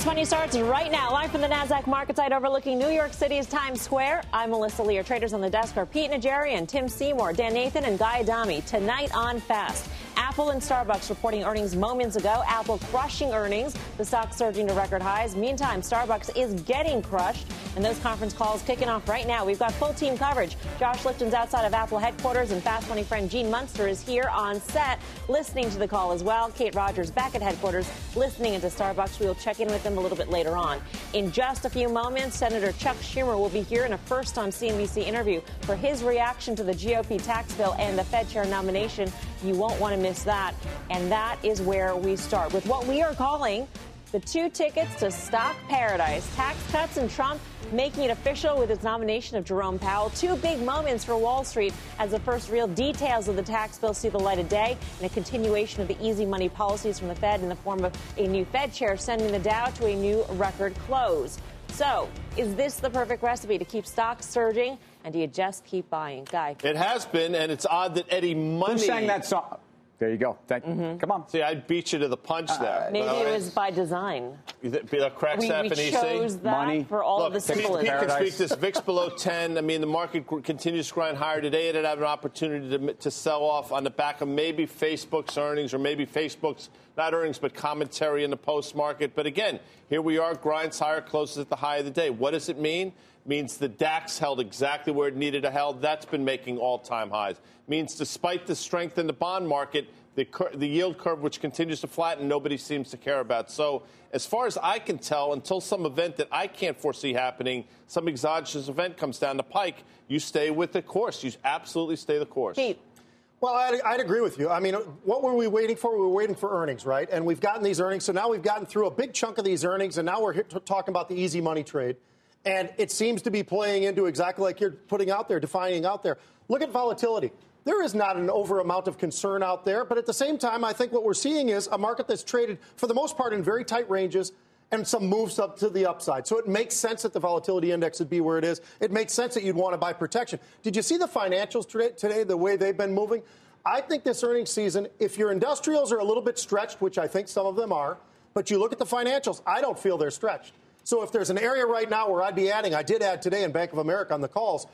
Fast Money starts right now, live from the NASDAQ market site overlooking New York City's Times Square. I'm Melissa Lee. Our traders on the desk are Pete Najarian, Tim Seymour, Dan Nathan, and Guy Adami. Tonight on Fast. Apple and Starbucks reporting earnings moments ago. Apple crushing earnings, the stock surging to record highs. Meantime, Starbucks is getting crushed, and those conference calls kicking off right now. We've got full team coverage. Josh Lipton's outside of Apple headquarters, and Fast Money friend Gene Munster is here on set, listening to the call as well. Kate Rogers back at headquarters, listening into Starbucks. We'll check in with them a little bit later on. In just a few moments, Senator Chuck Schumer will be here in a first on CNBC interview for his reaction to the GOP tax bill and the Fed chair nomination. You won't want to miss that. And that is where we start with what we are calling the two tickets to stock paradise. Tax cuts and Trump making it official with his nomination of Jerome Powell. Two big moments for Wall Street as the first real details of the tax bill see the light of day and a continuation of the easy money policies from the Fed in the form of a new Fed chair sending the Dow to a new record close. So, is this the perfect recipe to keep stocks surging? And do you just keep buying? Guy. It has been, and it's odd that Eddie Money. Who sang that song? There you go. Thank, Mm-hmm. Come on. See, I beat you to the punch there. Maybe But it was by design. You think that cracks We, up we and EC? chose that Money. for all Look, of the Pete, symbolism. Pete can speak this. VIX below 10. I mean, the market continues to grind higher. Today, it had an opportunity to, to sell off on the back of maybe Facebook's earnings or maybe Facebook's, not earnings, but commentary in the post market. But again, here we are, grinds higher, closes at the high of the day. What does it mean? Means the DAX held exactly where it needed to held. That's been making all time highs. Means despite the strength in the bond market, the, cur- the yield curve, which continues to flatten, nobody seems to care about. So, as far as I can tell, until some event that I can't foresee happening, some exogenous event comes down the pike, you stay with the course. You absolutely stay the course. Pete. Well, I'd, I'd agree with you. I mean, what were we waiting for? We were waiting for earnings, right? And we've gotten these earnings. So now we've gotten through a big chunk of these earnings, and now we're here t- talking about the easy money trade. And it seems to be playing into exactly like you're putting out there, defining out there. Look at volatility. There is not an over amount of concern out there, but at the same time, I think what we're seeing is a market that's traded for the most part in very tight ranges and some moves up to the upside. So it makes sense that the volatility index would be where it is. It makes sense that you'd want to buy protection. Did you see the financials today, the way they've been moving? I think this earnings season, if your industrials are a little bit stretched, which I think some of them are, but you look at the financials, I don't feel they're stretched. So if there's an area right now where I'd be adding, I did add today in Bank of America on the calls.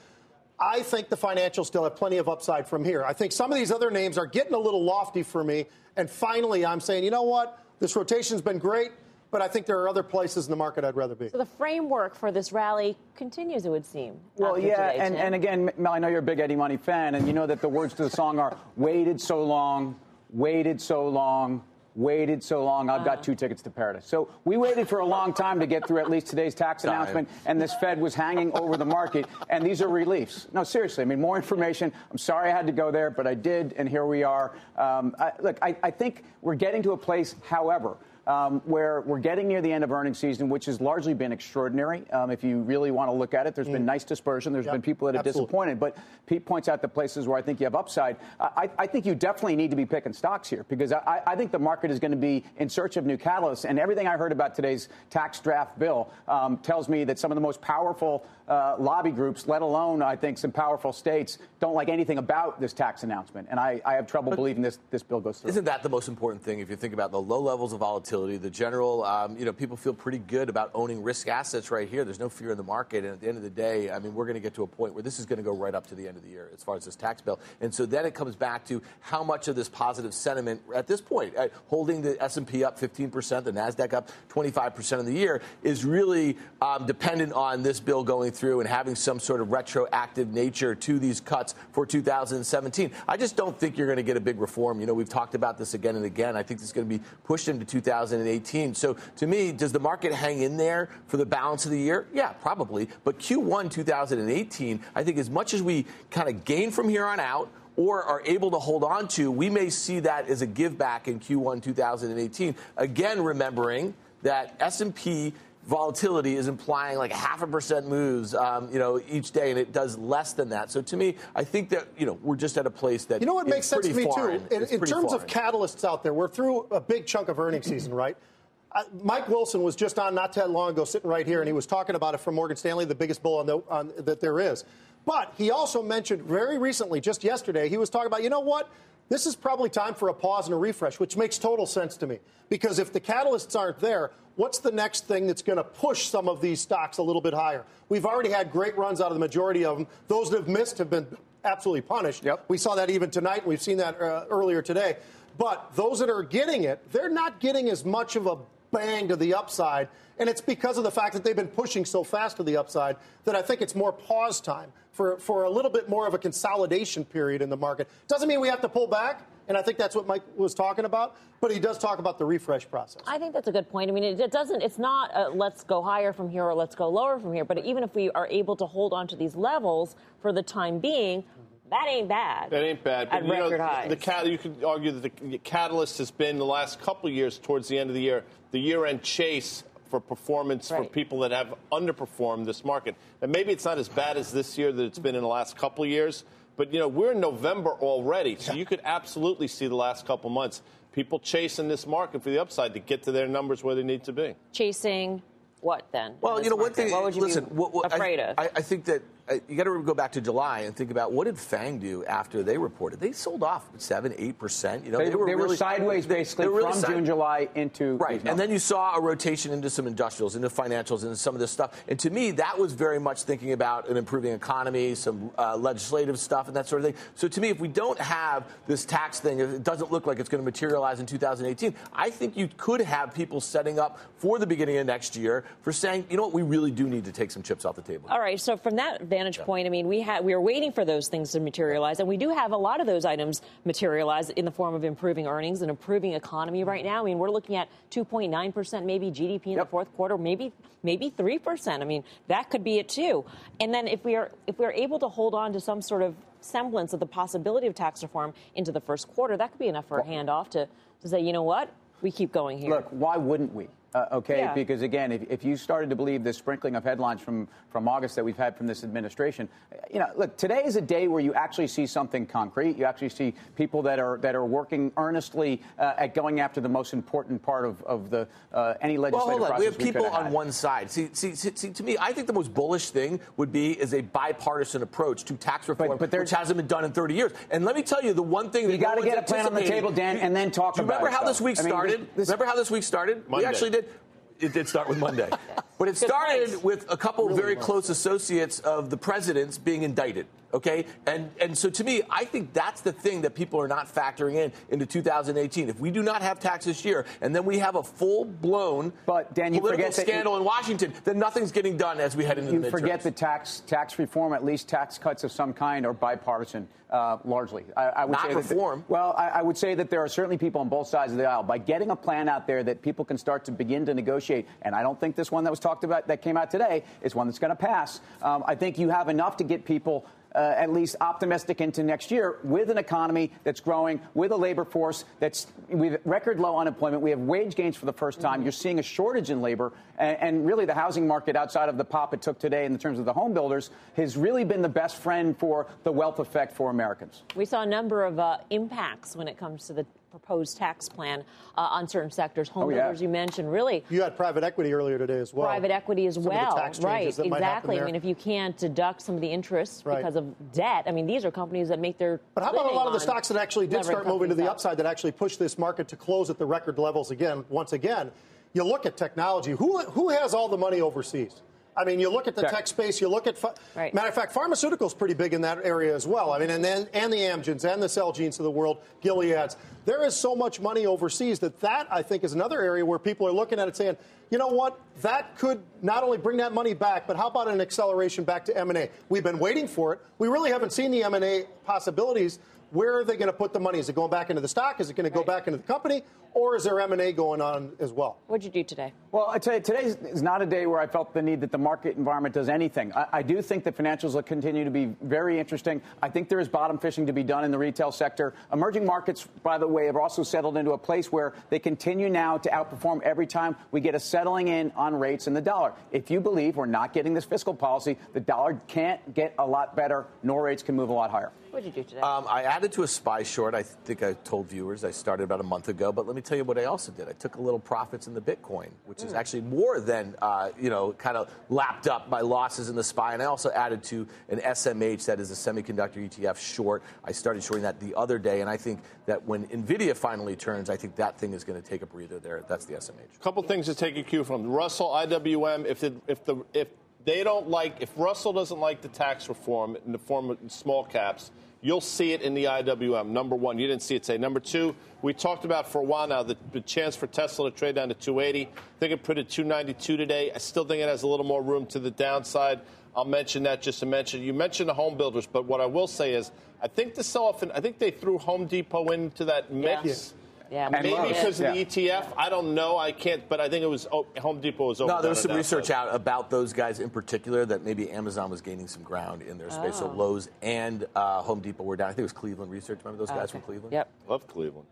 I think the financials still have plenty of upside from here. I think some of these other names are getting a little lofty for me. And finally, I'm saying, you know what? This rotation's been great, but I think there are other places in the market I'd rather be. So the framework for this rally continues, it would seem. Well, yeah, today, and, Tim. and again, Mel, I know you're a big Eddie Money fan, and you know that the words to the song are waited so long, waited so long, waited so long. I've got two tickets to paradise. So we waited for a long time to get through at least today's tax Time. announcement, and this Fed was hanging over the market, and these are reliefs. No, seriously, I mean, more information. I'm sorry I had to go there, but I did, and here we are. Um, I, look, I, I think we're getting to a place, however, um, where we're getting near the end of earnings season, which has largely been extraordinary. Um, if you really want to look at it, there's been nice dispersion. There's Yep, been people that are absolutely. disappointed. But Pete points out the places where I think you have upside. I, I think you definitely need to be picking stocks here because I, I think the market is going to be in search of new catalysts. And everything I heard about today's tax draft bill um, tells me that some of the most powerful uh, lobby groups, let alone I think some powerful states, don't like anything about this tax announcement. And I, I have trouble believing this this bill goes through. Isn't that the most important thing if you think about the low levels of volatility, the general, um, you know, people feel pretty good about owning risk assets right here. There's no fear in the market. And at the end of the day, I mean, we're going to get to a point where this is going to go right up to the end of the year as far as this tax bill. And so then it comes back to how much of this positive sentiment at this point, uh, holding the S&P up 15%, the NASDAQ up 25% of the year, is really um, dependent on this bill going through and having some sort of retroactive nature to these cuts for 2017. I just don't think you're going to get a big reform. You know, we've talked about this again and again. I think is going to be pushed into 2018. So to me, does the market hang in there for the balance of the year? Yeah, probably. But Q1 2018, I think as much as we kind of gain from here on out, or are able to hold on to, we may see that as a give back in Q1 2018. Again, remembering that S&P volatility is implying like half a percent moves, um, you know, each day, and it does less than that. So to me, I think that you know we're just at a place that you know what makes sense to me foreign. too. In, in terms foreign. of catalysts out there, we're through a big chunk of earnings season, right? Uh, Mike Wilson was just on not that long ago, sitting right here, and he was talking about it from Morgan Stanley, the biggest bull on the, on, that there is. But he also mentioned very recently, just yesterday, he was talking about, you know what? This is probably time for a pause and a refresh, which makes total sense to me. Because if the catalysts aren't there, what's the next thing that's going to push some of these stocks a little bit higher? We've already had great runs out of the majority of them. Those that have missed have been absolutely punished. Yep. We saw that even tonight, and we've seen that uh, earlier today. But those that are getting it, they're not getting as much of a bang to the upside. And it's because of the fact that they've been pushing so fast to the upside that I think it's more pause time for, for a little bit more of a consolidation period in the market. Doesn't mean we have to pull back. And I think that's what Mike was talking about. But he does talk about the refresh process. I think that's a good point. I mean, it, doesn't. It's not a, let's go higher from here or let's go lower from here. But even if we are able to hold on to these levels for the time being, that ain't bad. That ain't bad. At you know, record highs. The, cat, you could argue that the catalyst has been the last couple of years towards the end of the year, the year-end chase for performance for people that have underperformed this market. And maybe it's not as bad as this year that it's been in the last couple of years, but you know we're in November already, so you could absolutely see the last couple months people chasing this market for the upside to get to their numbers where they need to be. Chasing what then? Well, you know, one market? thing. What would you listen, be what- what- afraid I, of? I, I think that uh, you got to go back to July and think about what did Fang do after they reported? They sold off seven, eight percent. You know, They, they were, really, sideways they- basically they were really from side- June, July into Right, and then you saw a rotation into some industrials, into financials, into some of this stuff. And to me, that was very much thinking about an improving economy, some uh, legislative stuff, and that sort of thing. So to me, if we don't have this tax thing, if it doesn't look like it's going to materialize in 2018, I think you could have people setting up for the beginning of next year for saying, you know what, we really do need to take some chips off the table. All right. So from that vantage point, I mean, we had we are waiting for those things to materialize, and we do have a lot of those items materialize in the form of improving earnings and improving economy right mm-hmm. now. I mean, we're looking at 2.9 percent, maybe GDP in the fourth quarter, maybe maybe three percent. I mean, that could be it too. And then if we are if we are able to hold on to some sort of semblance of the possibility of tax reform into the first quarter, that could be enough for a handoff to to say, you know what, we keep going here. Look, why wouldn't we? Uh, okay, Yeah. because again, if, if you started to believe this sprinkling of headlines from, from August that we've had from this administration, you know, look, today is a day where you actually see something concrete. You actually see people that are that are working earnestly uh, at going after the most important part of, of the uh, any Well, legislative hold on. process. We have could people have on had. one side. See, see, see, see, to me, I think the most bullish thing would be is a bipartisan approach to tax reform, but there- which hasn't been done in 30 years. And let me tell you, the one thing that You gotta one's get a plan on the table, Dan, and then talk Do you about remember it, how though. this week I mean, started? this- this- remember how this week started? Monday. We actually did. It did start with Monday. But it Good started point. with a couple very close associates of the president's being indicted. Okay, and and so to me, I think that's the thing that people are not factoring in into 2018. If we do not have tax this year, and then we have a full blown But, Dan, you political that you- scandal in Washington, then nothing's getting done as we head into you the midterms. forget the tax tax reform, at least tax cuts of some kind, are bipartisan, uh, largely. I, I would Not say that- reform. well, I, I would say that there are certainly people on both sides of the aisle. By getting a plan out there that people can start to begin to negotiate, and I don't think this one that was talked about that came out today is one that's going to pass. Um, I think you have enough to get people. Uh, at least optimistic into next year with an economy that's growing, with a labor force that's with record low unemployment. We have wage gains for the first time. You're seeing a shortage in labor, and, and really the housing market outside of the pop it took today in terms of the home builders has really been the best friend for the wealth effect for Americans. We saw a number of uh, impacts when it comes to the proposed tax plan uh, on certain sectors. Home Oh, yeah. you mentioned, really You had private equity earlier today as well. private equity as Some well. right, that might happen exactly. I mean, if you can't deduct some of the interest Right. because of debt, I mean, these are companies that make their. But how about a lot of the stocks that actually did start moving to the upside that actually pushed this market to close at the record levels again, once again? You look at technology. Who, who has all the money overseas? I mean, you look at the Tech. tech, space, you look at. Ph- Right. Matter of fact, pharmaceuticals pretty big in that area as well. I mean, and then and the Amgens and the Celgenes of the world, Gilead's. There is so much money overseas that that I think is another area where people are looking at it saying, you know what, that could not only bring that money back, but how about an acceleration back to M&A? We've been waiting for it. We really haven't seen the M&A possibilities Where are they going to put the money? Is it going back into the stock? Is it going to go back into the company? Or is there M&A going on as well? What'd you do today? Well, I tell you, today is not a day where I felt the need that the market environment does anything. I, I do think that financials will continue to be very interesting. I think there is bottom fishing to be done in the retail sector. Emerging markets, by the way, have also settled into a place where they continue now to outperform every time we get a settling in on rates in the dollar. If you believe we're not getting this fiscal policy, the dollar can't get a lot better, nor rates can move a lot higher. What did you do today? Um, I added to a SPY short. I think I told viewers I started about a month ago. But let me tell you what I also did. I took a little profits in the Bitcoin, which is actually more than uh, you know, kind of lapped up my losses in the SPY. And I also added to an SMH that is a semiconductor ETF short. I started shorting that the other day, and I think that when Nvidia finally turns, I think that thing is going to take a breather there. That's the SMH. A couple things to take a cue from Russell IWM. If the, if the if they don't like if Russell doesn't like the tax reform in the form of small caps You'll see it in the IWM. Number one, you didn't see it today. Number two, we talked about for a while now the, the chance for Tesla to trade down to 280. I think it put at 292 today. I still think it has a little more room to the downside. I'll mention that just to mention. You mentioned the home builders, but what I will say is, I think the sell-off, I think they threw Home Depot into that mix. Yeah. Yeah, maybe because yeah. of the ETF. I don't know. I can't, but I think it was oh, Home Depot was over. No, there was some research out about those guys in particular that maybe Amazon was gaining some ground in their space. Oh. So Lowe's and uh, Home Depot were down. I think it was Cleveland Research. Remember those guys Okay. from Cleveland? Yep. Love Cleveland.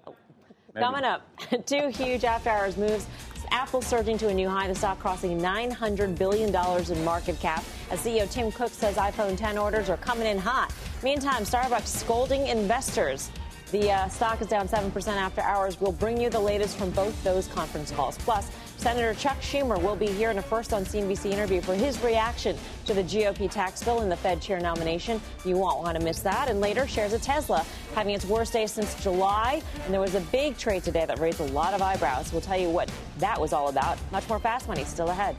Coming up, two huge after hours moves. Apple surging to a new high, the stock crossing $900 billion in market cap. As CEO Tim Cook says iPhone 10 orders are coming in hot. Meantime, Starbucks scolding investors. The uh, stock is down 7% after hours. We'll bring you the latest from both those conference calls. Plus, Senator Chuck Schumer will be here in a first on CNBC interview for his reaction to the GOP tax bill and the Fed chair nomination. You won't want to miss that. And later, shares of Tesla having its worst day since July. And there was a big trade today that raised a lot of eyebrows. We'll tell you what that was all about. Much more fast money still ahead.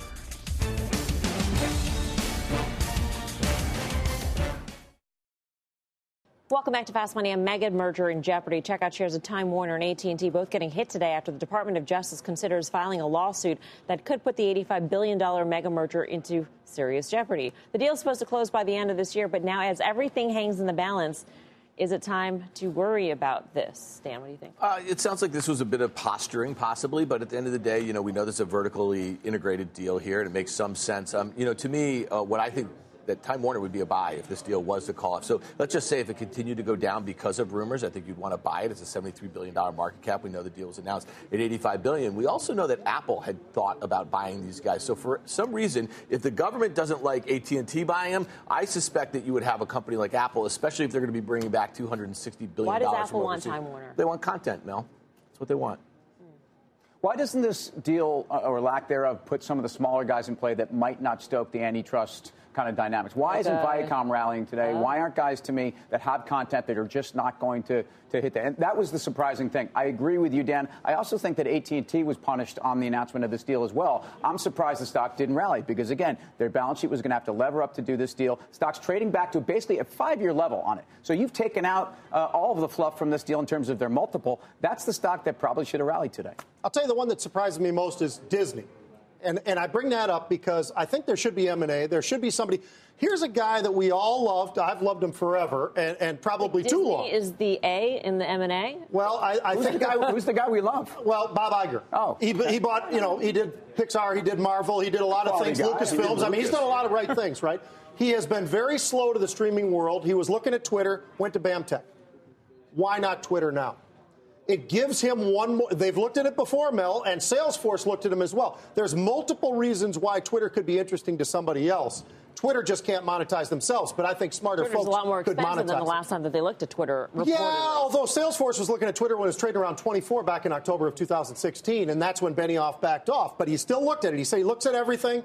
Welcome back to Fast Money. A mega merger in jeopardy. Check out shares of Time Warner and AT&T both getting hit today after the Department of Justice considers filing a lawsuit that could put the $85 billion mega merger into serious jeopardy. The deal is supposed to close by the end of this year, but now as everything hangs in the balance, is it time to worry about this? Dan, what do you think? Uh, it sounds like this was a bit of posturing, possibly, but at the end of the day, you know, we know there's a vertically integrated deal here, and it makes some sense. Um, you know, to me, uh, what I think that Time Warner would be a buy if this deal was to call off. So let's just say if it continued to go down because of rumors, I think you'd want to buy it. It's a $73 billion market cap. We know the deal was announced at $85 billion. We also know that Apple had thought about buying these guys. So for some reason, if the government doesn't like AT&T buying them, I suspect that you would have a company like Apple, especially if they're going to be bringing back 260 billion. Why does Apple want. Time Warner? They want content, Mel. That's what they want. Why doesn't this deal uh, or lack thereof put some of the smaller guys in play that might not stoke the antitrust kind of dynamics? Why isn't Viacom rallying today? Why aren't guys to me that have content that are just not going to, to hit that? And that was the surprising thing. I agree with you, Dan. I also think that AT&T was punished on the announcement of this deal as well. I'm surprised the stock didn't rally because again, their balance sheet was going to have to lever up to do this deal. Stock's trading back to basically a five-year level on it. So you've taken out uh, all of the fluff from this deal in terms of their multiple. That's the stock that probably should have rallied today. I'll tell you the one that surprises me most is Disney. And, and I bring that up because I think there should be M&A. There should be somebody. Here's a guy that we all loved. I've loved him forever and, and probably too Disney long. is the A in the M&A? well, I, I Who's the, think guy, who's the guy we love? Well, Bob Iger. Oh. He, he bought, you know, he did Pixar, he did Marvel, he did a lot of Quality things, guy. Lucasfilms. I mean, he's done a lot of right things, right? He has been very slow to the streaming world. He was looking at Twitter, went to BAMTech. Why not Twitter now? It gives him one more. They've looked at it before, Mel, and Salesforce looked at him as well. There's multiple reasons why Twitter could be interesting to somebody else. Twitter just can't monetize themselves, but I think smarter Twitter's folks a lot more could expensive monetize. than the last time that they looked at Twitter. Yeah, although Salesforce was looking at Twitter when it was trading around 24 back in October of 2016, and that's when Benioff backed off. But he still looked at it. He said he looks at everything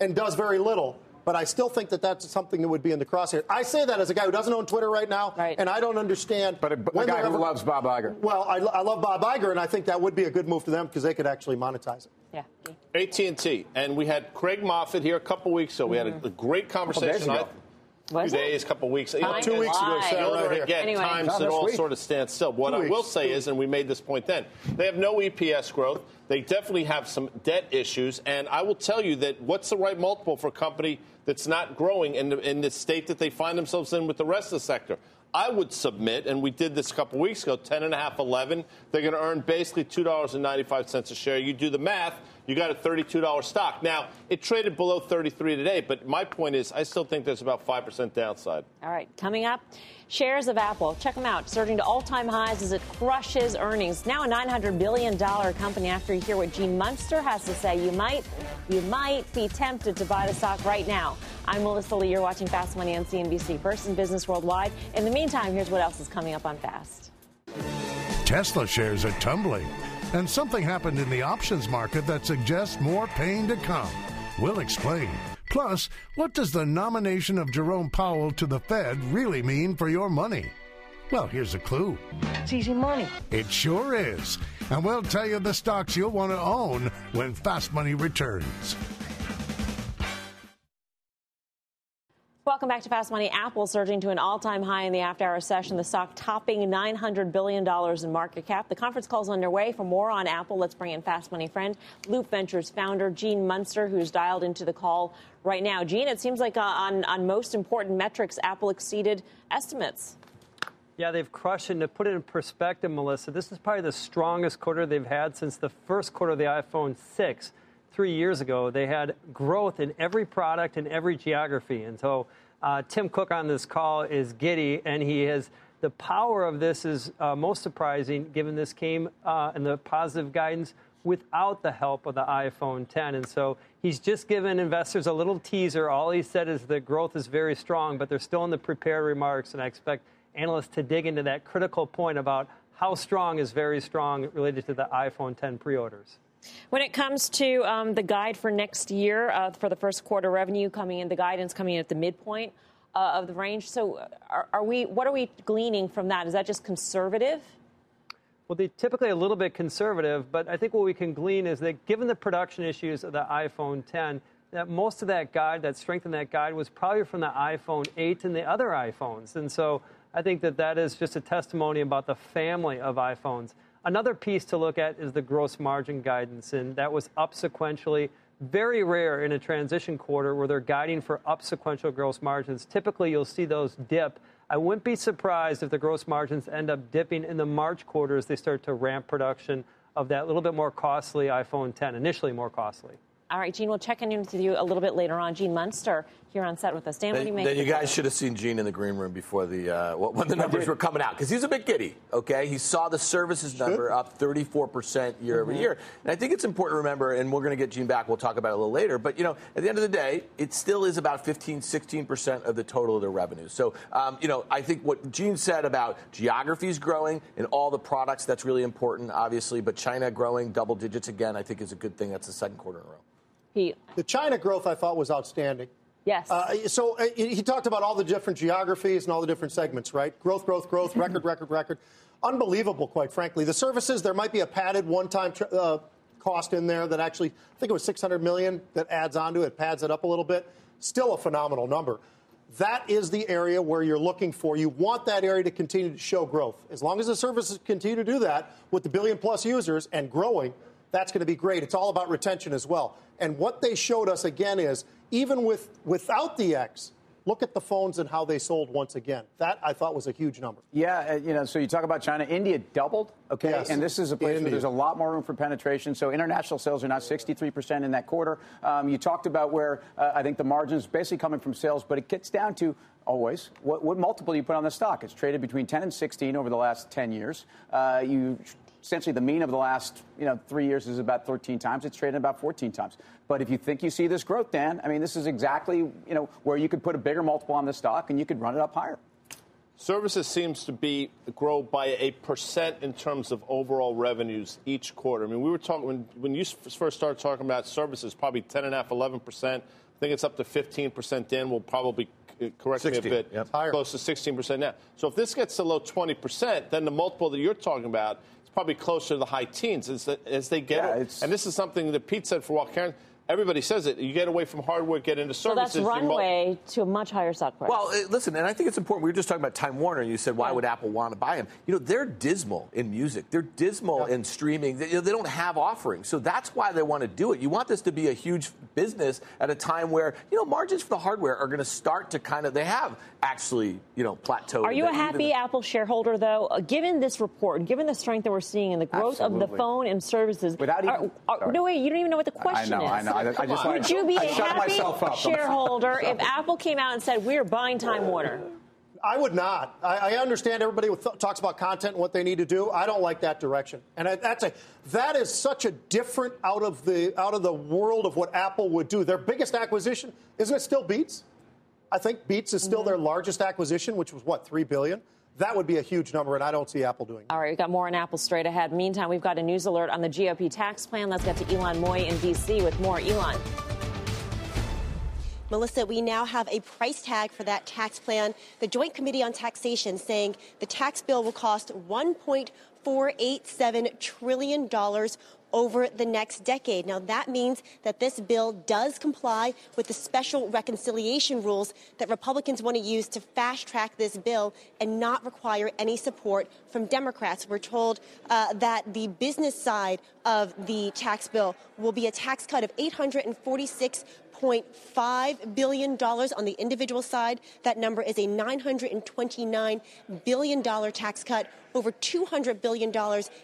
and does very little. But I still think that that's something that would be in the crosshair. I say that as a guy who doesn't own Twitter right now, Right. and I don't understand. But a, a guy who ever- loves Bob Iger. Well, I, I love Bob Iger, and I think that would be a good move to them because they could actually monetize it. Yeah. AT&T, and we had Craig Moffett here a couple weeks ago. We had a, a great conversation. Days Was two it? days, couple weeks. You Time two weeks ago, flies. Right here. get Anyway. times Not that all week. sort of stand still. What Two I will weeks. say is, and we made this point then, they have no EPS growth. They definitely have some debt issues, and I will tell you that what's the right multiple for a company that's not growing in the, in the state that they find themselves in with the rest of the sector? I would submit, and we did this a couple weeks ago, 10.5, 11. They're going to earn basically $2.95 a share. You do the math, you got a $32 stock. Now, it traded below 33 today, but my point is I still think there's about 5% downside. All right, coming up, shares of Apple, check them out, surging to all-time highs as it crushes earnings. Now a $900 billion company after you hear what Gene Munster has to say. You might, you might be tempted to buy the stock right now. I'm Melissa Lee. You're watching Fast Money on CNBC, first in business worldwide. In the meantime, here's what else is coming up on Fast. Tesla shares are tumbling. And something happened in the options market that suggests more pain to come. We'll explain. Plus, what does the nomination of Jerome Powell to the Fed really mean for your money? Well, here's a clue. It's easy money. It sure is. And we'll tell you the stocks you'll want to own when Fast Money returns. Welcome back to Fast Money. Apple surging to an all-time high in the after-hour session. The stock topping $900 billion in market cap. The conference call is underway. For more on Apple, let's bring in Fast Money friend, Loop Ventures founder Gene Munster, who's dialed into the call right now. Gene, it seems like uh, on, on most important metrics, Apple exceeded estimates. Yeah, they've crushed. And to put it in perspective, Melissa, this is probably the strongest quarter they've had since the first quarter of the iPhone 6 three years ago, they had growth in every product and every geography. And so uh, Tim Cook on this call is giddy, and he has the power of this is uh, most surprising given this came uh, the positive guidance without the help of the iPhone 10. And so he's just given investors a little teaser. All he said is the growth is very strong, but they're still in the prepared remarks. And I expect analysts to dig into that critical point about how strong is very strong related to the iPhone 10 pre orders. When it comes to um, the guide for next year, uh, for the first quarter revenue coming in, the guidance coming in at the midpoint uh, of the range. So, uh, are, are, we? What are we gleaning from that? Is that just conservative? Well, they're typically a little bit conservative, but I think what we can glean is that given the production issues of the iPhone 10, that most of that guide, that strength in that guide, was probably from the iPhone 8 and the other iPhones, and so I think that that is just a testimony about the family of iPhones. Another piece to look at is the gross margin guidance, and that was up sequentially. Very rare in a transition quarter where they're guiding for up sequential gross margins. Typically, you'll see those dip. I wouldn't be surprised if the gross margins end up dipping in the March quarter as they start to ramp production of that little bit more costly iPhone 10, initially more costly. All right, Gene, we'll check in with you a little bit later on. Gene Munster here on set with us. Dan, then, what do you make? Then you guys should have seen Gene in the green room before the uh, when the numbers were coming out because he's a bit giddy. Okay, he saw the services number up 34 percent year over mm-hmm. year, and I think it's important to remember. And we're going to get Gene back. We'll talk about it a little later. But you know, at the end of the day, it still is about 15, 16 percent of the total of their revenue. So um, you know, I think what Gene said about geographies growing and all the products that's really important, obviously. But China growing double digits again, I think is a good thing. That's the second quarter in a row. He, the China growth I thought was outstanding. Yes. Uh, so uh, he talked about all the different geographies and all the different segments, right? Growth, growth, growth, record, record, record. Unbelievable, quite frankly. The services, there might be a padded one-time tr- uh, cost in there that actually, I think it was 600 million that adds onto it, pads it up a little bit. Still a phenomenal number. That is the area where you're looking for. You want that area to continue to show growth. As long as the services continue to do that with the billion plus users and growing, that's going to be great. It's all about retention as well. And what they showed us again is even with without the X, look at the phones and how they sold once again. That I thought was a huge number. Yeah, uh, you know, so you talk about China, India doubled, okay, yes. and this is a place India. where there's a lot more room for penetration. So international sales are now 63% in that quarter. Um, you talked about where uh, I think the margins basically coming from sales, but it gets down to always what, what multiple do you put on the stock? It's traded between 10 and 16 over the last 10 years. Uh, you essentially the mean of the last you know three years is about 13 times. It's traded about 14 times. But if you think you see this growth, Dan, I mean, this is exactly you know where you could put a bigger multiple on the stock and you could run it up higher. Services seems to be grow by a percent in terms of overall revenues each quarter. I mean, we were talking when when you first started talking about services, probably 10 and a half, 11 percent. I think it's up to 15 percent. Dan will probably uh, correct 16, me a bit, yep. close to 16 percent now. So if this gets to low 20 percent, then the multiple that you're talking about is probably closer to the high teens as, as they get. Yeah, and this is something that Pete said for a while. Karen, everybody says it. You get away from hardware, get into So services. that's you're mo- runway to a much higher stock price. Well, uh, listen, and I think it's important. We were just talking about Time Warner, and you said, why would Apple want to buy them? You know, they're dismal in music. They're dismal in streaming. They, you know, they don't have offerings. So that's why they want to do it. You want this to be a huge business at a time where, you know, margins for the hardware are going to start to kind of, they have actually, you know, plateaued. Are you a Even- happy Apple shareholder, though? Uh, Given this report, given the strength that we're seeing in the growth of the phone and services, Without even- are- sorry. no wait, you don't even know what the question is. I know, is. I know. I, just I just Would you be I a happy shareholder if Apple came out and said we're buying Time Warner? I would not. I, I understand everybody th- talks about content and what they need to do. I don't like that direction, and I, that's a that is such a different out of the out of the world of what Apple would do. Their biggest acquisition isn't it still Beats? I think Beats is still mm-hmm. their largest acquisition, which was what three billion. That would be a huge number, and I don't see Apple doing. That. All right, we've got more on Apple straight ahead. Meantime, we've got a news alert on the GOP tax plan. Let's get to Ylan Mui in D.C. with more. Ylan. Melissa, we now have a price tag for that tax plan. The Joint Committee on Taxation saying the tax bill will cost $1.487 trillion over the next decade. Now, that means that this bill does comply with the special reconciliation rules that Republicans want to use to fast track this bill and not require any support from Democrats. We're told uh, that the business side of the tax bill will be a tax cut of 846 $1.5 billion on the individual side. That number is a $929 billion tax cut. Over $200 billion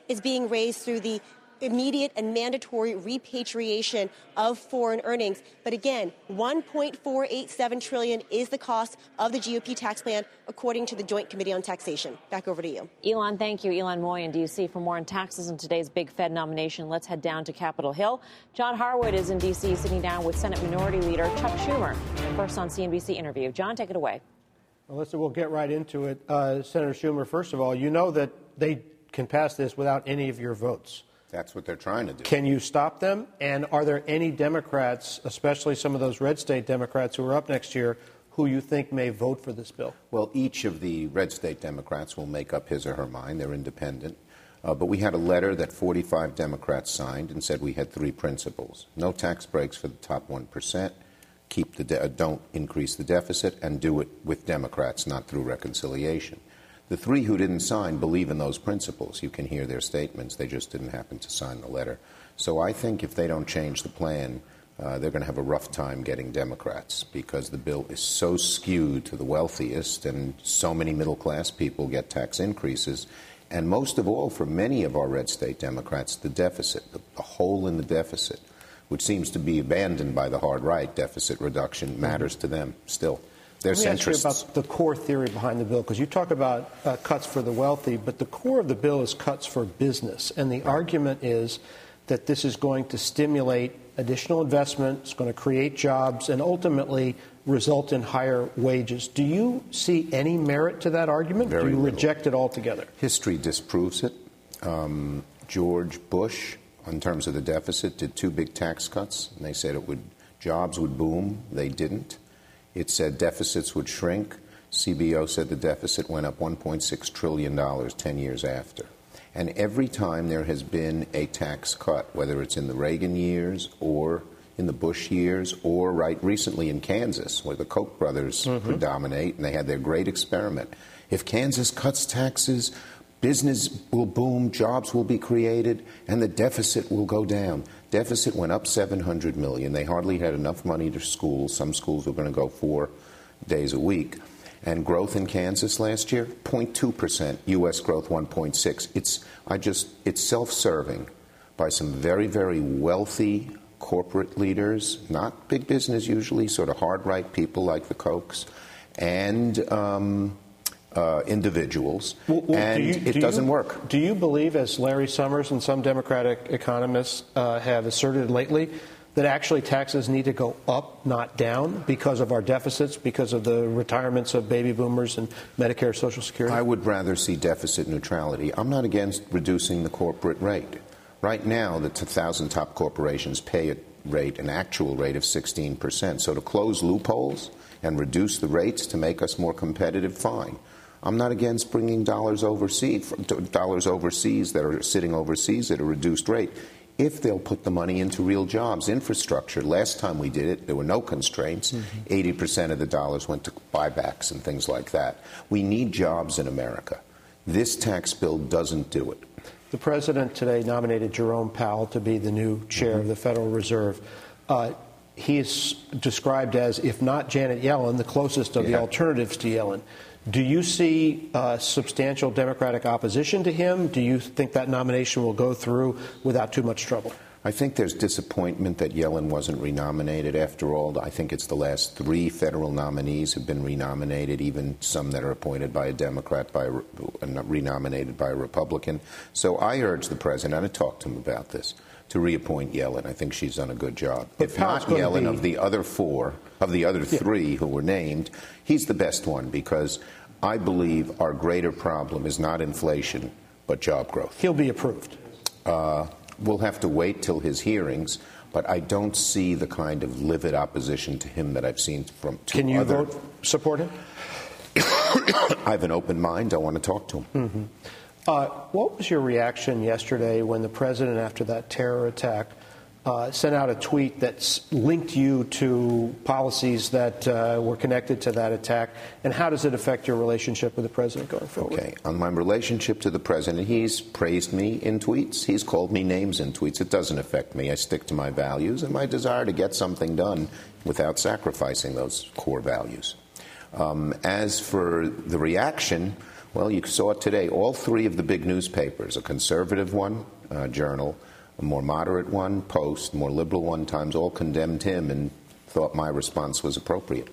is being raised through the immediate and mandatory repatriation of foreign earnings. But again, 1.487 trillion is the cost of the GOP tax plan, according to the Joint Committee on Taxation. Back over to you. Ylan, thank you. Ylan Mui in D.C. For more on taxes and today's big Fed nomination, let's head down to Capitol Hill. John Harwood is in D.C. sitting down with Senate Minority Leader Chuck Schumer. First on CNBC interview. John, take it away. Melissa, we'll get right into it. Uh, Senator Schumer, first of all, you know that they can pass this without any of your votes. That's what they're trying to do. Can you stop them? And are there any Democrats, especially some of those red state Democrats who are up next year, who you think may vote for this bill? Well, each of the red state Democrats will make up his or her mind. They're independent. Uh, but we had a letter that 45 Democrats signed and said we had three principles no tax breaks for the top 1%, keep the de- uh, don't increase the deficit, and do it with Democrats, not through reconciliation. The three who didn't sign believe in those principles. You can hear their statements. They just didn't happen to sign the letter. So I think if they don't change the plan, uh, they're going to have a rough time getting Democrats because the bill is so skewed to the wealthiest, and so many middle class people get tax increases. And most of all, for many of our red state Democrats, the deficit, the, the hole in the deficit, which seems to be abandoned by the hard right, deficit reduction matters to them still. They're Let me ask you about the core theory behind the bill, because you talk about uh, cuts for the wealthy, but the core of the bill is cuts for business. And the argument is that this is going to stimulate additional investment, it's going to create jobs, and ultimately result in higher wages. Do you see any merit to that argument? Very Do you little. reject it altogether? History disproves it. Um, George Bush, in terms of the deficit, did two big tax cuts, and they said it would jobs would boom. They didn't. It said deficits would shrink. CBO said the deficit went up 1.6 trillion dollars 10 years after. And every time there has been a tax cut, whether it's in the Reagan years or in the Bush years, or right recently in Kansas, where the Koch brothers mm-hmm. predominate, and they had their great experiment. If Kansas cuts taxes, business will boom, jobs will be created, and the deficit will go down. Deficit went up 700 million. They hardly had enough money to schools. Some schools were going to go four days a week. And growth in Kansas last year, 0.2 percent. U.S. growth 1.6. It's I just it's self-serving by some very very wealthy corporate leaders, not big business usually, sort of hard right people like the Kochs, and um, uh, individuals, Well, well, and do you- it do doesn't you- work. Do you believe, as Larry Summers and some Democratic economists uh, have asserted lately, that actually taxes need to go up, not down, because of our deficits, because of the retirements of baby boomers and Medicare, Social Security? I would rather see deficit neutrality. I'm not against reducing the corporate rate. Right now, the 1,000 top corporations pay a rate, an actual rate of 16%. So to close loopholes and reduce the rates to make us more competitive, fine. I'm not against bringing dollars overseas, dollars overseas that are sitting overseas at a reduced rate if they'll put the money into real jobs, infrastructure. Last time we did it, there were no constraints. Mm-hmm. 80% of the dollars went to buybacks and things like that. We need jobs in America. This tax bill doesn't do it. The president today nominated Jerome Powell to be the new chair of the Federal Reserve. Uh, he is described as, if not Janet Yellen, the closest of the alternatives to Yellen. Do you see uh, substantial Democratic opposition to him? Do you think that nomination will go through without too much trouble? I think there's disappointment that Yellen wasn't renominated after all. I think it's the last three federal nominees have been renominated, even some that are appointed by a Democrat, by a, renominated by a Republican. So I urge the president, I talked to him about this, to reappoint Yellen. I think she's done a good job. But if Powell's not Yellen, be- of the other four, of the other three who were named, he's the best one because I believe our greater problem is not inflation, but job growth. He'll be approved. Uh, we'll have to wait till his hearings, but I don't see the kind of livid opposition to him that I've seen from two Can you other. vote support him? I have an open mind. I want to talk to him. Mm-hmm. Uh, what was your reaction yesterday when the president, after that terror attack, uh, sent out a tweet that's linked you to policies that uh, were connected to that attack? And how does it affect your relationship with the president going forward? Okay. On my relationship to the president, he's praised me in tweets. He's called me names in tweets. It doesn't affect me. I stick to my values and my desire to get something done without sacrificing those core values. Um, as for the reaction, well, you saw it today. All three of the big newspapers, a conservative one, uh, Journal, a more moderate one, Post, more liberal one, Times, all condemned him and thought my response was appropriate.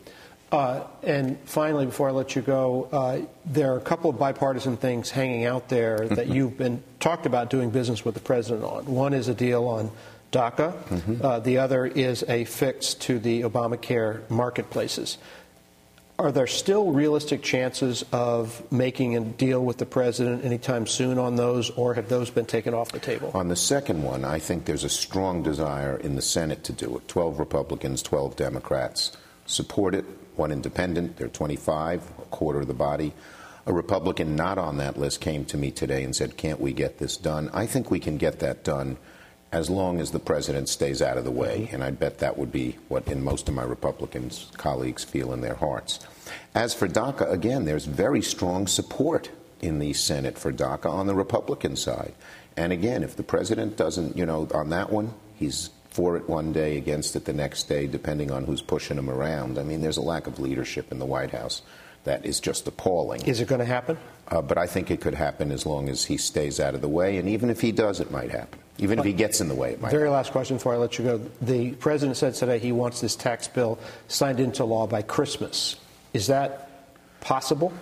Uh, and finally, before I let you go, uh, there are a couple of bipartisan things hanging out there Mm-hmm. that you've been talked about doing business with the president on. One is a deal on DACA. Mm-hmm. Uh, the other is a fix to the Obamacare marketplaces. Are there still realistic chances of making a deal with the president anytime soon on those, or have those been taken off the table? On the second one, I think there's a strong desire in the Senate to do it. 12 Republicans, 12 Democrats support it, one independent, they're 25, a quarter of the body. A Republican not on that list came to me today and said, Can't we get this done? I think we can get that done as long as the president stays out of the way. Mm-hmm. And I bet that would be what in most of my Republican colleagues feel in their hearts. As for DACA, again, there's very strong support in the Senate for DACA on the Republican side. And again, if the president doesn't, you know, on that one, he's for it one day, against it the next day, depending on who's pushing him around. I mean, there's a lack of leadership in the White House that is just appalling. Is it going to happen? Uh, but I think it could happen as long as he stays out of the way. And even if he does, it might happen. Even if he gets in the way, it might Very last question before I let you go. The president said today he wants this tax bill signed into law by Christmas. Is that possible?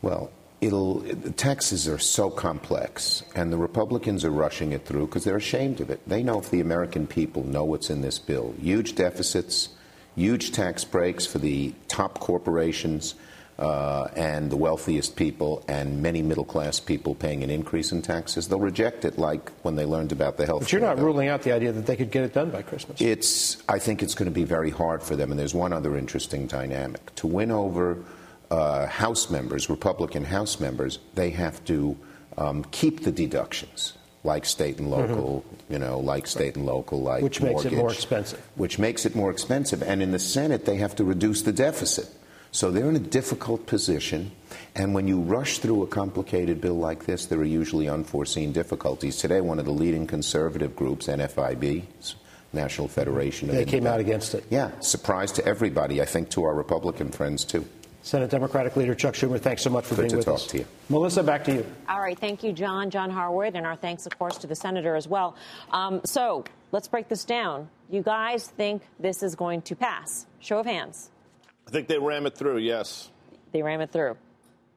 Well, it'll taxes are so complex and the Republicans are rushing it through because they're ashamed of it. They know if the American people know what's in this bill, huge deficits, huge tax breaks for the top corporations uh, and the wealthiest people and many middle class people paying an increase in taxes, they'll reject it like when they learned about the health But you're not ruling out the idea that they could get it done by Christmas. It's. I think it's going to be very hard for them. And there's one other interesting dynamic to win over uh, House members, Republican House members. They have to um, keep the deductions, like state and local. You know, like state and local, like Mm-hmm. Which makes it more expensive. Which makes it more expensive. And in the Senate, they have to reduce the deficit. So they're in a difficult position. And when you rush through a complicated bill like this, there are usually unforeseen difficulties. Today, one of the leading conservative groups, NFIB, National Federation of They came out against it. Yeah, surprise to everybody. I think to our Republican friends too. Senate Democratic Leader Chuck Schumer, thanks so much for Good being to with talk us. to you. Melissa, back to you. All right, thank you, John. John Harwood, and our thanks, of course, to the senator as well. Um, so let's break this down. You guys think this is going to pass? Show of hands. I think they ram it through, yes. They ram it through.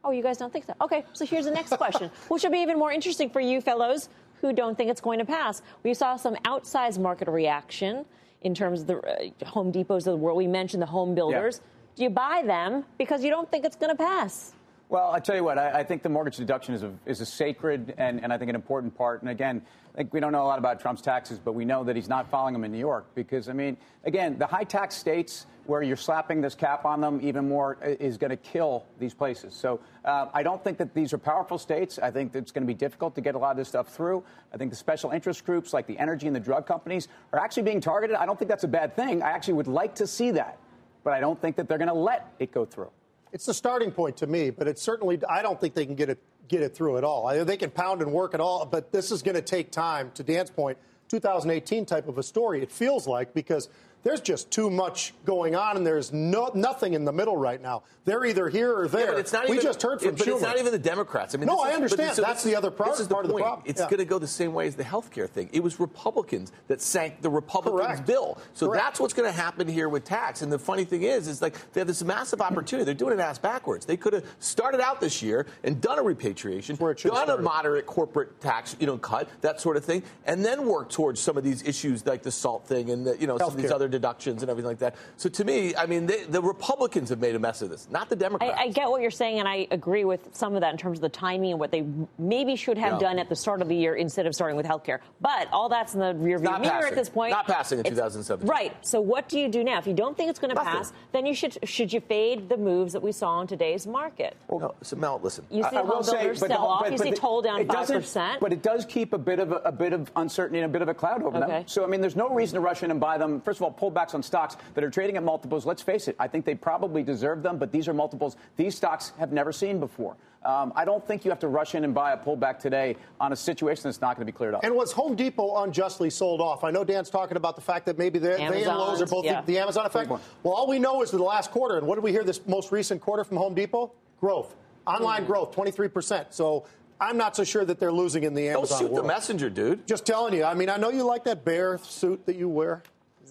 Oh, you guys don't think so? Okay, so here's the next question, which will be even more interesting for you fellows who don't think it's going to pass. We saw some outsized market reaction in terms of the uh, Home Depots of the world. We mentioned the home builders. Do you buy them because you don't think it's going to pass? Well, I tell you what, I, I, think the mortgage deduction is a, is a sacred and, and I think an important part. And again, I think we don't know a lot about Trump's taxes, but we know that he's not following them in New York because, I mean, again, the high tax states where you're slapping this cap on them even more is going to kill these places. So uh, I don't think that these are powerful states. I think it's going to be difficult to get a lot of this stuff through. I think the special interest groups like the energy and the drug companies are actually being targeted. I don't think that's a bad thing. I actually would like to see that, but I don't think that they're going to let it go through. It's the starting point to me, but it's certainly I don't think they can get it get it through at all. They can pound and work at all, but this is going to take time. To Dan's point, 2018 type of a story. It feels like because there's just too much going on, and there's no, nothing in the middle right now. They're either here or there. Yeah, but it's not we even, just heard from But Schumer. it's not even the Democrats. I mean, no, I is, understand. so That's the other part, this is the part of the point. problem. It's yeah. going to go the same way as the health care thing. It was Republicans that sank the Republicans' Correct. bill. So Correct. that's what's going to happen here with tax. And the funny thing is, is like they have this massive opportunity. They're doing it ass backwards. They could have started out this year and done a repatriation, where it should have done a moderate corporate tax, you know, cut, that sort of thing, and then work towards some of these issues like the salt thing and the, you know some of these Healthcare. other deductions and everything like that. So to me, I mean, they, the Republicans have made a mess of this, not the Democrats. I, I get what you're saying, and I agree with some of that in terms of the timing and what they maybe should have Yeah. done at the start of the year instead of starting with healthcare. But all that's in the rearview Not mirror passing. at this point. Not passing in It's- 2017. Right. So what do you do now? If you don't think it's going to pass, then you should should you fade the moves that we saw in today's market? no, so Mel, listen. You see I the home builders but the sell off. but- You but see the- toll down five percent. But it does keep a bit of a, a bit of uncertainty and a bit of a cloud over Okay. them. So I mean, there's no reason to rush in and buy them. First of all, pullbacks on stocks that are trading at multiples. Let's face it, I think they probably deserve them, but these are multiples these stocks have never seen before. Um, I don't think you have to rush in and buy a pullback today on a situation that's not going to be cleared up. And was Home Depot unjustly sold off? I know Dan's talking about the fact that maybe they they and Lowe's are both yeah. the, the Amazon effect. Well, all we know is the last quarter. And what did we hear this most recent quarter from Home Depot? Growth. Online growth, 23%. So I'm not so sure that they're losing in the Amazon. Don't Amazon shoot the messenger, dude. Just telling you. I mean, I know you like that bear suit that you wear.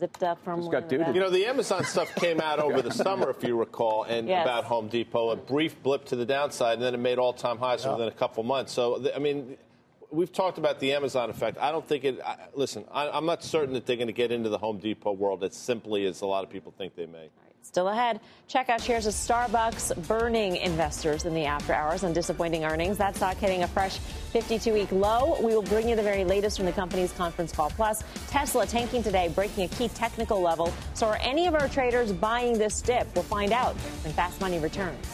Zipped up from. Just got one of the doo-doo. back. You know, the Amazon stuff came out over the summer, if you recall, and Yes. about Home Depot, a brief blip to the downside, and then it made all-time highs within a couple months. So, I mean, we've talked about the Amazon effect. I don't think it. I, listen, I, I'm not certain that they're going to get into the Home Depot world as simply as a lot of people think they may. Still ahead. Check out shares of Starbucks burning investors in the after hours on disappointing earnings. That stock hitting a fresh 52 week low. We will bring you the very latest from the company's conference call. Plus, Tesla tanking today, breaking a key technical level. So, are any of our traders buying this dip? We'll find out when Fast Money returns.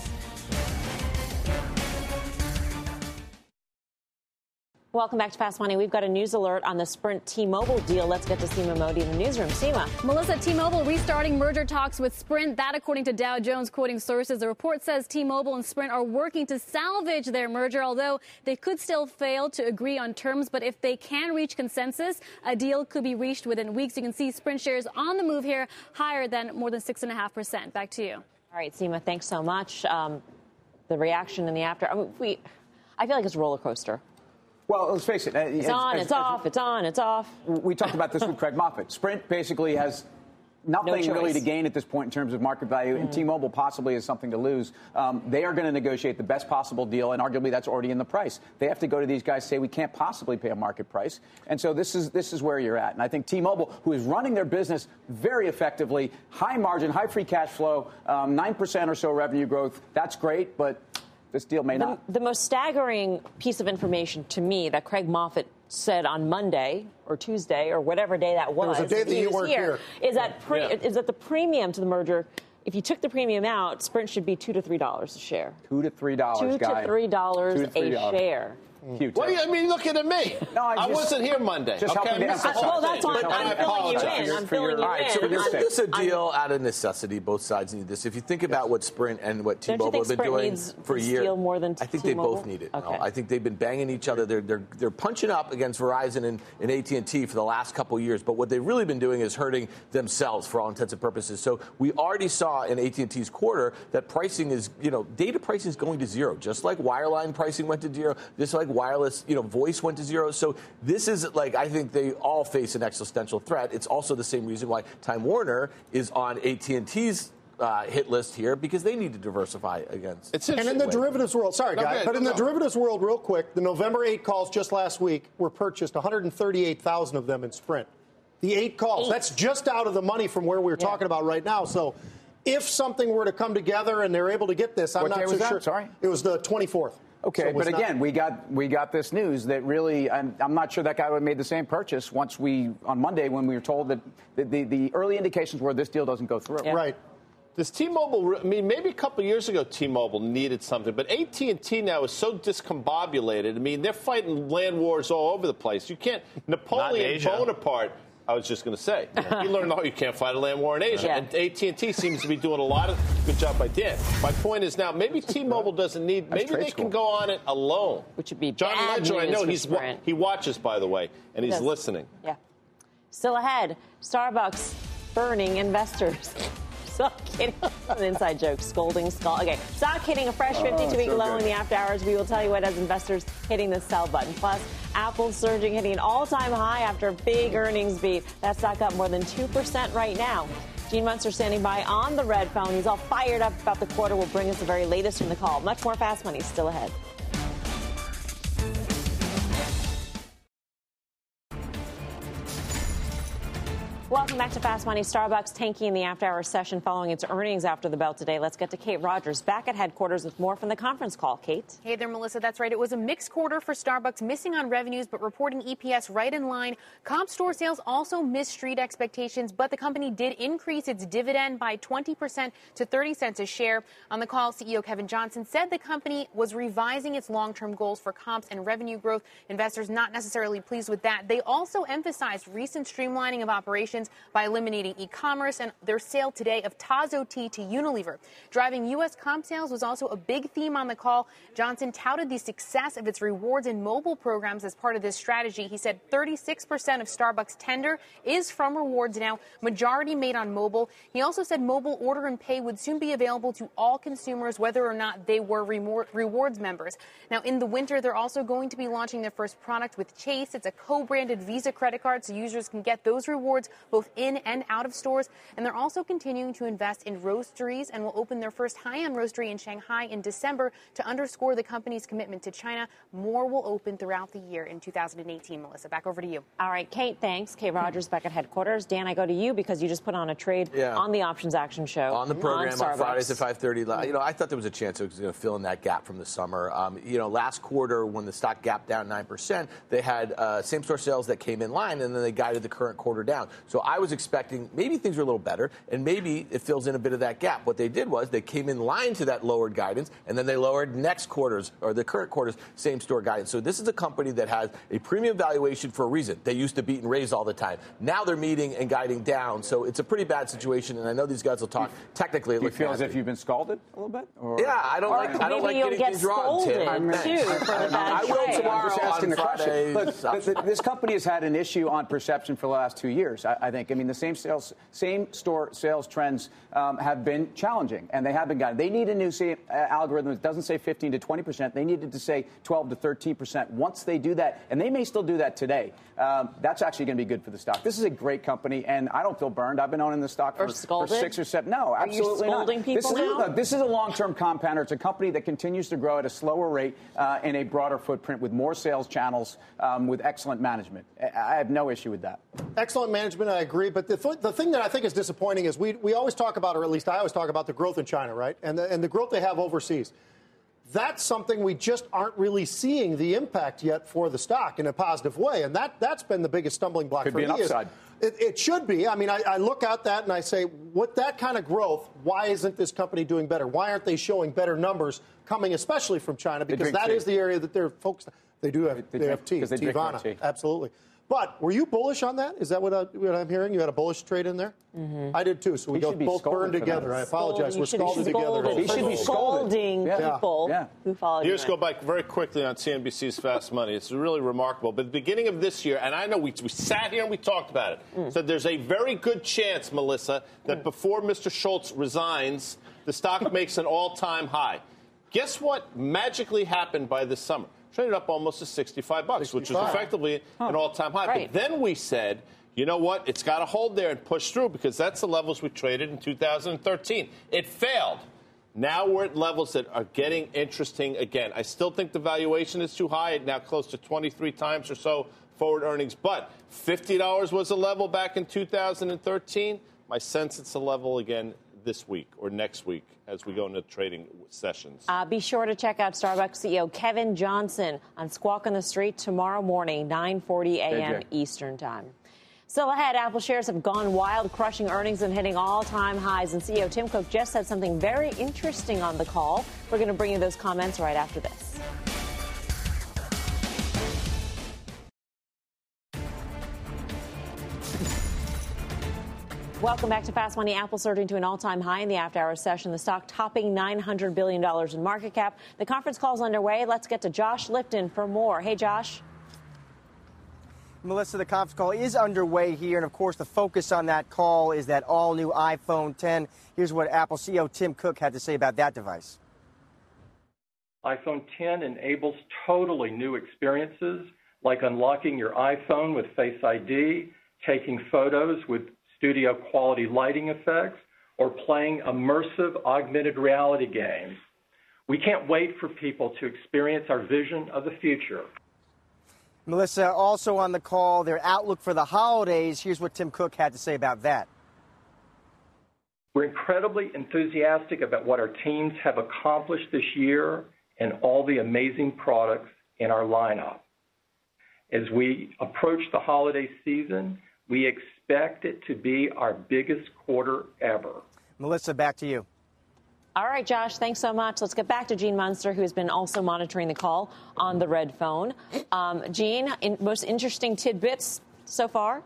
Welcome back to Fast Money. We've got a news alert on the Sprint T-Mobile deal. Let's get to Seema Modi in the newsroom. Seema. Melissa, T-Mobile restarting merger talks with Sprint. That, according to Dow Jones, quoting sources. The report says T-Mobile and Sprint are working to salvage their merger, although they could still fail to agree on terms. But if they can reach consensus, a deal could be reached within weeks. You can see Sprint shares on the move here, higher than more than six and a half percent. Back to you. All right, Seema, thanks so much. Um, the reaction in the after, I mean, we, I feel like it's a roller coaster. Well, let's face it. uh, It's on, it's off, it's on, it's off. we talked about this with Craig Moffett. Sprint basically has nothing No really to gain at this point in terms of market value, and T-Mobile possibly has something to lose. Um, they are going to negotiate the best possible deal, and arguably that's already in the price. They have to go to these guys say we can't possibly pay a market price, and so this is this is where you're at. And I think T-Mobile, who is running their business very effectively, high margin, high free cash flow, um, nine percent or so revenue growth, that's great, but this deal may The, not. the most staggering piece of information to me that Craig Moffett said on Monday or Tuesday or whatever day that was, was a day that he you was weren't here. is that pre- Yeah. is that the premium to the merger. If you took the premium out, Sprint should be two to three dollars a share. Two to three dollars, Two guy. to three dollars Two to three a share. Huge. What do you I mean? Looking at me. No, I I just- wasn't here Monday. just okay, helping I to missed the emphasize. whole Well, that's why I'm I filling you apologize. in. I'm your- filling you All right, in. your I'm- sake. this a I'm- deal out of necessity. Both sides need this. If you think about what Sprint and what T-Mobile have been Sprint doing needs for a year, steal more than I think they T-Mobile? both need it. Okay. No, I think they've been banging each other. They're they're they're punching up against Verizon and, and AT&T for the last couple years. But what they've really been doing is hurting themselves for all intents and purposes. So we already saw in AT&T's quarter that pricing is you know data pricing is going to zero, just like wireline pricing went to zero, just like wireless you know voice went to zero. So this is like I think they all face an existential threat. It's also the same reason why Time Warner is on AT&T's uh, hit list here because they need to diversify against. It's And in interesting. the derivatives world, sorry, No, guy, go ahead, but in no, the no. derivatives world, real quick, the November 8 calls just last week were purchased, 138,000 of them in Sprint. The eight calls, Eight. that's just out of the money from where we're Yeah. talking about right now. So if something were to come together and they're able to get this, I'm What not day so was that? sure. Sorry? It was the 24th. Okay, So but not- again, we got we got this news that really, I'm, I'm not sure that guy would have made the same purchase once we on Monday when we were told that the, the, the early indications were this deal doesn't go through. Right. Does T-Mobile? I mean, maybe a couple of years ago, T-Mobile needed something, but AT&T now is so discombobulated. I mean, they're fighting land wars all over the place. You can't. Napoleon Bonaparte. I was just going to say, he learned how you can't fight a land war in Asia, Yeah. and AT&T seems to be doing a lot of good job by Dan. My point is now, maybe T-Mobile doesn't need. Maybe they school. can go on it alone. Which would be John Legere. I know he's wa- he watches, by the way, and he's listening. Yeah. Still ahead, Starbucks burning investors. Stop kidding. An inside joke. Scolding skull. Okay. Stock hitting a fresh 52 week so low good. in the after hours. We will tell you what has investors hitting the sell button. Plus, Apple surging, hitting an all time high after a big earnings beat. That stock up more than 2% right now. Gene Munster standing by on the red phone. He's all fired up about the quarter. Will bring us the very latest from the call. Much more fast money still ahead. Welcome back to Fast Money. Starbucks tanking in the after hour session following its earnings after the bell today. Let's get to Kate Rogers back at headquarters with more from the conference call. Kate? Hey there, Melissa. That's right. It was a mixed quarter for Starbucks, missing on revenues, but reporting EPS right in line. Comp store sales also missed street expectations, but the company did increase its dividend by 20% to 30 cents a share. On the call, CEO Kevin Johnson said the company was revising its long term goals for comps and revenue growth. Investors not necessarily pleased with that. They also emphasized recent streamlining of operations by eliminating e commerce and their sale today of Tazo tea to Unilever. Driving U.S. comp sales was also a big theme on the call. Johnson touted the success of its rewards and mobile programs as part of this strategy. He said 36% of Starbucks tender is from rewards now, majority made on mobile. He also said mobile order and pay would soon be available to all consumers, whether or not they were rewards members. Now, in the winter, they're also going to be launching their first product with Chase. It's a co branded Visa credit card, so users can get those rewards both in and out of stores. And they're also continuing to invest in roasteries and will open their first high end roastery in Shanghai in December to underscore the company's commitment to China. More will open throughout the year in 2018. Melissa, back over to you. All right, Kate, thanks. Kate Rogers back at headquarters. Dan, I go to you because you just put on a trade Yeah. on the Options Action Show. on the program on, Starbucks. Fridays at 5:30. You know, I thought there was a chance it was going to fill in that gap from the summer. Um, you know, last quarter when the stock gapped down nine percent, they had uh, same-store sales that came in line, and then they guided the current quarter down. So I was expecting maybe things were a little better, and maybe it fills in a bit of that gap. What they did was they came in line to that lowered guidance, and then they lowered next quarter's or the current quarter's same-store guidance. So this is a company that has a premium valuation for a reason. They used to beat and raise all the time. Now they're meeting and guiding down. So it's a pretty bad situation, and I know these guys will talk. Technically, it Do you looks feel as if you've been scalded a little bit? Or? Yeah, I don't Or like. I don't maybe like you'll getting get things wrong, Tim. scolded, Thanks. too, for the bad I will tomorrow I'm just asking on the question. Look, th- th- this company has had an issue on perception for the last two years. I, I think. I mean, the same sales, same store sales trends um, have been challenging, and they have been guided. They need a new uh, algorithm that doesn't say 15 to 20 percent. They needed to say 12 to 13 percent. Once they do that, and they may still do that today, um, that's actually going to be good for the stock. This is a great company, and I don't feel burned. I've been owning the stock for, for six or seven. No, Are you absolutely scolding not. people this is, now? this is a long-term compounder. It's a company that continues to grow at a slower rate uh, in a broader footprint with more sales channels, um, with excellent management. I I have no issue with that. Excellent management, I agree. But the, th- the thing that I think is disappointing is we, we always talk about, or at least I always talk about, the growth in China, right? And the, and the growth they have overseas. That's something we just aren't really seeing the impact yet for the stock in a positive way. And that, that's been the biggest stumbling block Could for be me. an is- upside. It, it should be. I mean, I, I look at that and I say, with that kind of growth, why isn't this company doing better? Why aren't they showing better numbers coming, especially from China? Because that tea. is the area that they're focused. on. They do have, They they, drink- have tea, 'cause they drink more Teavana. tea. Absolutely. But were you bullish on that? Is that what, I, what I'm hearing? You had a bullish trade in there? Mm-hmm. I did too. So we He go both burned together. I apologize. You We're should be scalded together. scolded He should be scolded. scolding Yeah. people Yeah. who followed you. Here's go back very quickly on CNBC's Fast Money. It's really remarkable. But at the beginning of this year, and I know we, we sat here and we talked about it, Mm. said there's a very good chance, Melissa, that mm. before Mr. Schultz resigns, the stock makes an all-time high. Guess what magically happened by this summer? Traded up almost to 65 bucks, which is 65. effectively an all-time high. Right. But then we said, you know what? It's got to hold there and push through because that's the levels we traded in 2013. It failed. Now we're at levels that are getting interesting again. I still think the valuation is too high, now close to 23 times or so forward earnings. But $50 was a level back in 2013. My sense it's a level again this week or next week as we go into trading sessions. Uh, be sure to check out Starbucks CEO Kevin Johnson on Squawk on the Street tomorrow morning, 9:40 a.m. Eastern Time. Still ahead, Apple shares have gone wild, crushing earnings and hitting all-time highs. And CEO Tim Cook just said something very interesting on the call. We're going to bring you those comments right after this. Welcome back to Fast Money. Apple surging to an all-time high in the after-hours session. The stock topping $900 billion in market cap. The conference call is underway. Let's get to Josh Lipton for more. Hey, Josh. Melissa, the conference call is underway here, and of course, the focus on that call is that all new iPhone 10. Here's what Apple CEO Tim Cook had to say about that device. iPhone 10 enables totally new experiences like unlocking your iPhone with Face ID, taking photos with studio quality lighting effects, or playing immersive augmented reality games. We can't wait for people to experience our vision of the future. Melissa, also on the call, their outlook for the holidays. Here's what Tim Cook had to say about that. We're incredibly enthusiastic about what our teams have accomplished this year and all the amazing products in our lineup. As we approach the holiday season, we expect it to be our biggest quarter ever. Melissa, back to you. All right, Josh, thanks so much. Let's get back to Gene Munster, who has been also monitoring the call on the red phone. Um, Gene, in, most interesting tidbits so far?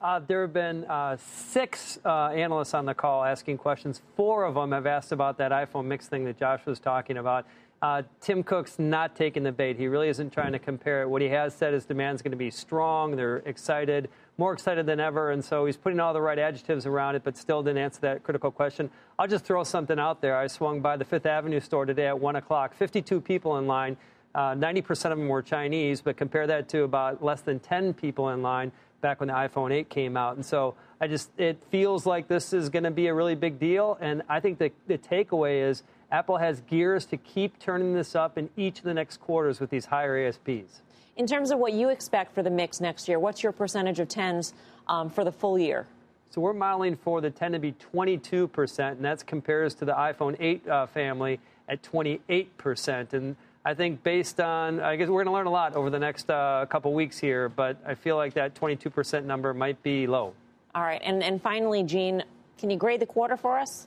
Uh, there have been uh, six uh, analysts on the call asking questions. Four of them have asked about that iPhone mix thing that Josh was talking about. Uh, Tim Cook's not taking the bait. He really isn't trying to compare it. What he has said is demand's going to be strong. They're excited more excited than ever. And so he's putting all the right adjectives around it, but still didn't answer that critical question. I'll just throw something out there. I swung by the Fifth Avenue store today at 1 o'clock, 52 people in line. Uh, 90% of them were Chinese, but compare that to about less than 10 people in line back when the iPhone 8 came out. And so I just, it feels like this is going to be a really big deal. And I think the, the takeaway is Apple has gears to keep turning this up in each of the next quarters with these higher ASPs. In terms of what you expect for the mix next year, what's your percentage of 10s um, for the full year? So we're modeling for the 10 to be 22%, and that compares to the iPhone 8 uh, family at 28%. And I think based on, I guess we're going to learn a lot over the next uh, couple weeks here, but I feel like that 22% number might be low. All right. And, and finally, Gene, can you grade the quarter for us?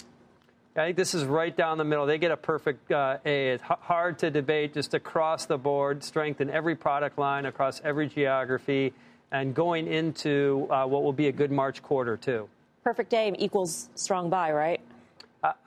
I think this is right down the middle. They get a perfect uh, A. It's h- hard to debate just across the board, strength in every product line, across every geography, and going into uh, what will be a good March quarter, too. Perfect A equals strong buy, right?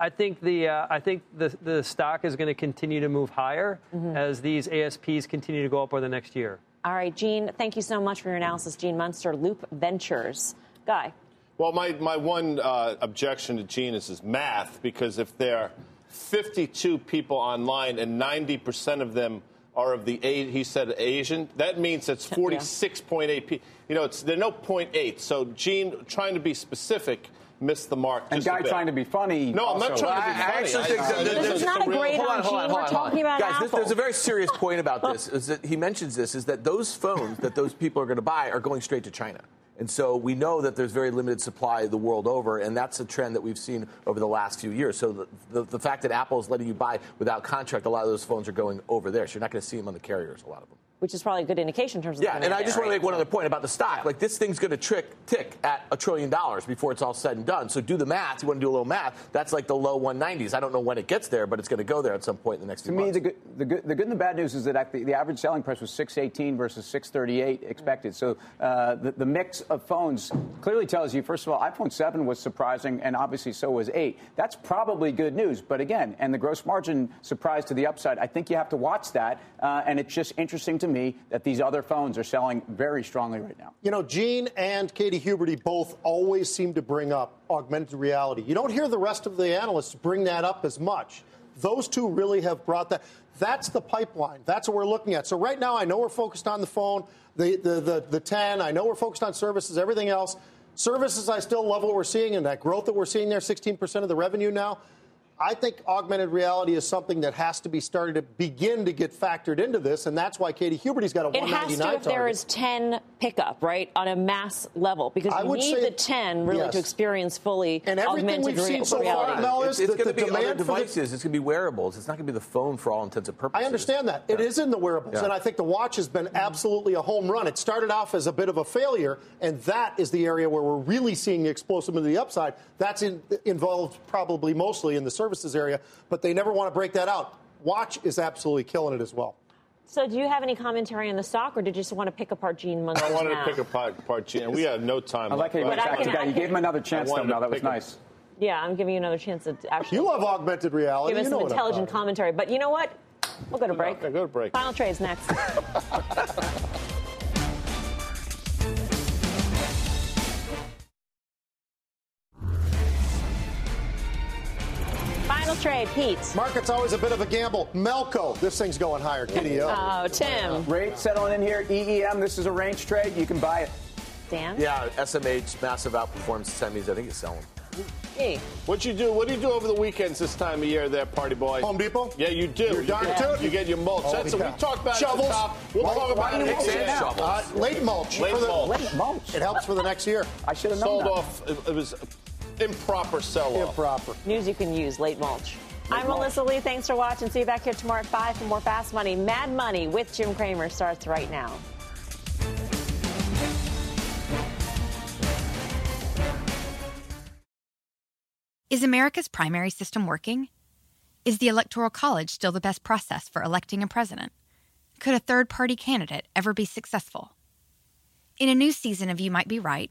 I think the uh, I think the the stock is going to continue to move higher mm-hmm. as these ASPs continue to go up over the next year. All right, Gene, thank you so much for your analysis. Gene Munster, Loop Ventures. Guy. Well, my, my one uh, objection to Gene is math, because if there are 52 people online and 90% of them are of the eight, he said Asian, that means it's 46.8 people. You know, it's, they're no 0.8. So, Gene, trying to be specific, missed the mark. and guy trying to be funny. No, I'm not trying to be funny. I actually think I, this is not a great on, Gene. We're talking about Guys, Apple. there's a very serious point about this. is that he mentions this is that those phones that those people are going to buy are going straight to China. And so we know that there's very limited supply the world over, and that's a trend that we've seen over the last few years. So the, the, the fact that Apple is letting you buy without contract, a lot of those phones are going over there. So you're not going to see them on the carriers, a lot of them which is probably a good indication in terms of yeah. And I just want to make one other point about the stock. Like this thing's going to trick tick at a trillion dollars before it's all said and done. So do the math. You want to do a little math? That's like the low 190s. I don't know when it gets there, but it's going to go there at some point in the next. To me, months. the good, the good, the good and the bad news is that the, the average selling price was 618 versus 638 expected. So uh, the, the mix of phones clearly tells you, first of all, iPhone 7 was surprising, and obviously so was 8. That's probably good news. But again, and the gross margin surprise to the upside. I think you have to watch that, uh, and it's just interesting to me that these other phones are selling very strongly right now. You know, Gene and Katie Huberty both always seem to bring up augmented reality. You don't hear the rest of the analysts bring that up as much. Those two really have brought that. That's the pipeline. That's what we're looking at. So right now, I know we're focused on the phone, the, the, the, the 10. I know we're focused on services, everything else. Services, I still love what we're seeing and that growth that we're seeing there, 16% of the revenue now. I think augmented reality is something that has to be started to begin to get factored into this, and that's why Katie Huberty's got a 199 it 199 has to if target. there is 10 pickup, right, on a mass level because I you would need say- the 10 really yes. to experience fully And everything augmented we've seen rea- so far, reality. Mel, It's, is it's that going to be other demand the- devices. It's going to be wearables. It's not going to be the phone for all intents and purposes. I understand that. It is in the wearables, Yeah. and I think the watch has been absolutely a home run. It started off as a bit of a failure, and that is the area where we're really seeing the explosive of the upside. That's in, involved probably mostly in the services area, but they never want to break that out. Watch is absolutely killing it as well. So, do you have any commentary on the stock, or did you just want to pick apart Gene Munster's I wanted now? to pick apart, apart Gene, and we have no time. I like how you left. went back to can- guy. You gave him another chance, I though, Now That was pick him. nice. Yeah, I'm giving you another chance to actually You love augmented reality. give us you know some intelligent commentary. But you know what? We'll go to break. Okay, go to break. Final trades next. trade, Pete. Market's always a bit of a gamble. Melco, this thing's going higher. Giddy up. Oh, Tim. Rate settling in here. EEM. This is a range trade. You can buy it. Dan? Yeah, SMH, massive outperformance semis. I think it's selling. Hey. What you do? What do you do over the weekends this time of year, there, party boy? Home Depot? Yeah, you do. You're you darn get, tootin'. You get your mulch. Oh, That's what yeah. we talked about. Shovels. At the top. We'll Why- talk about it. mulch again. now? Uh, late mulch. Late for the- mulch. Late mulch. It helps for the next year. I should have known Sold that. off. It, it was improper sell-off. Improper. News you can use, late mulch. I'm Melissa Lee. Thanks for watching. See you back here tomorrow at 5 for more Fast Money. Mad Money with Jim Cramer starts right now. Is America's primary system working? Is the Electoral College still the best process for electing a president? Could a third party candidate ever be successful? In a new season of You Might Be Right,